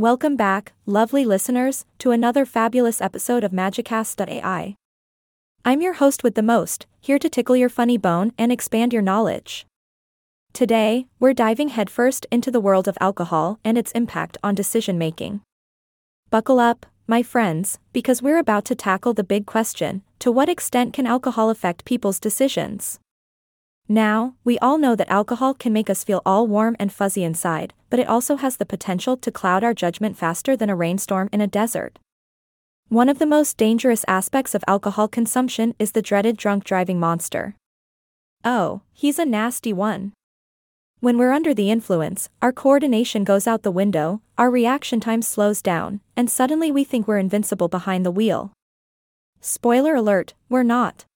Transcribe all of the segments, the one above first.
Welcome back, lovely listeners, to another fabulous episode of Magicast.ai. I'm your host with the most, here to tickle your funny bone and expand your knowledge. Today, we're diving headfirst into the world of alcohol and its impact on decision making. Buckle up, my friends, because we're about to tackle the big question to what extent can alcohol affect people's decisions? Now, we all know that alcohol can make us feel all warm and fuzzy inside, but it also has the potential to cloud our judgment faster than a rainstorm in a desert. One of the most dangerous aspects of alcohol consumption is the dreaded drunk driving monster. Oh, he's a nasty one. When we're under the influence, our coordination goes out the window, our reaction time slows down, and suddenly we think we're invincible behind the wheel. Spoiler alert, we're not.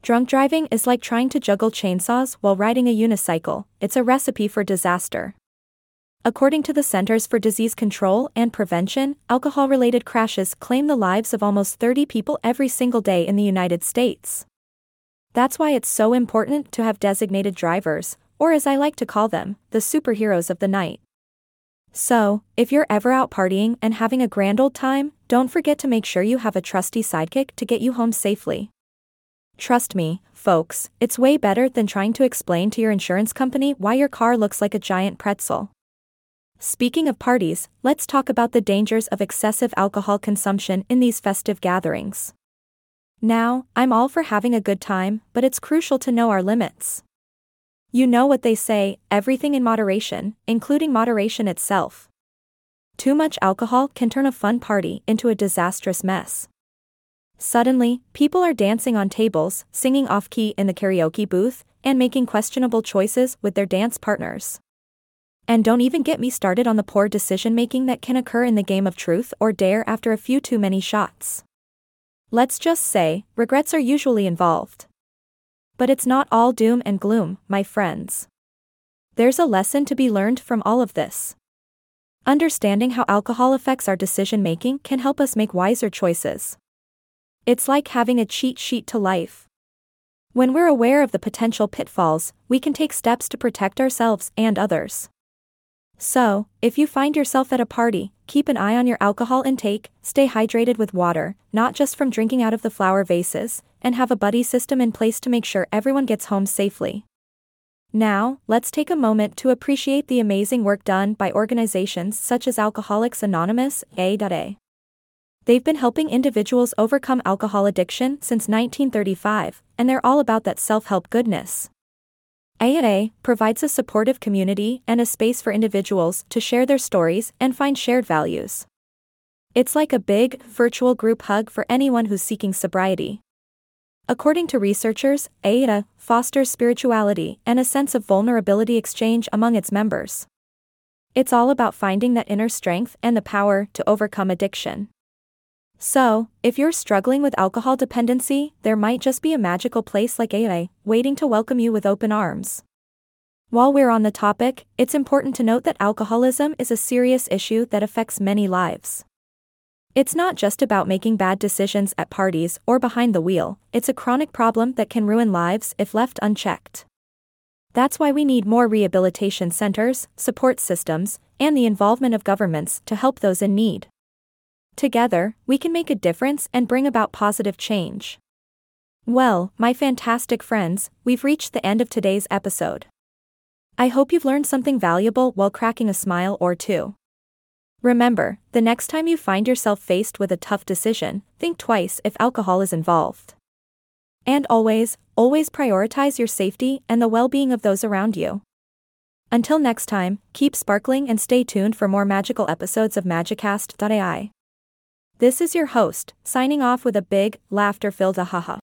Drunk driving is like trying to juggle chainsaws while riding a unicycle, it's a recipe for disaster. According to the Centers for Disease Control and Prevention, alcohol related crashes claim the lives of almost 30 people every single day in the United States. That's why it's so important to have designated drivers, or as I like to call them, the superheroes of the night. So, if you're ever out partying and having a grand old time, don't forget to make sure you have a trusty sidekick to get you home safely. Trust me, folks, it's way better than trying to explain to your insurance company why your car looks like a giant pretzel. Speaking of parties, let's talk about the dangers of excessive alcohol consumption in these festive gatherings. Now, I'm all for having a good time, but it's crucial to know our limits. You know what they say everything in moderation, including moderation itself. Too much alcohol can turn a fun party into a disastrous mess. Suddenly, people are dancing on tables, singing off key in the karaoke booth, and making questionable choices with their dance partners. And don't even get me started on the poor decision making that can occur in the game of truth or dare after a few too many shots. Let's just say, regrets are usually involved. But it's not all doom and gloom, my friends. There's a lesson to be learned from all of this. Understanding how alcohol affects our decision making can help us make wiser choices. It's like having a cheat sheet to life. When we're aware of the potential pitfalls, we can take steps to protect ourselves and others. So, if you find yourself at a party, keep an eye on your alcohol intake, stay hydrated with water, not just from drinking out of the flower vases, and have a buddy system in place to make sure everyone gets home safely. Now, let's take a moment to appreciate the amazing work done by organizations such as Alcoholics Anonymous, A.A. They've been helping individuals overcome alcohol addiction since 1935, and they're all about that self help goodness. A&A provides a supportive community and a space for individuals to share their stories and find shared values. It's like a big, virtual group hug for anyone who's seeking sobriety. According to researchers, AIDA fosters spirituality and a sense of vulnerability exchange among its members. It's all about finding that inner strength and the power to overcome addiction. So, if you're struggling with alcohol dependency, there might just be a magical place like AA, waiting to welcome you with open arms. While we're on the topic, it's important to note that alcoholism is a serious issue that affects many lives. It's not just about making bad decisions at parties or behind the wheel, it's a chronic problem that can ruin lives if left unchecked. That's why we need more rehabilitation centers, support systems, and the involvement of governments to help those in need. Together, we can make a difference and bring about positive change. Well, my fantastic friends, we've reached the end of today's episode. I hope you've learned something valuable while cracking a smile or two. Remember, the next time you find yourself faced with a tough decision, think twice if alcohol is involved. And always, always prioritize your safety and the well being of those around you. Until next time, keep sparkling and stay tuned for more magical episodes of Magicast.ai. This is your host, signing off with a big, laughter filled ahaha.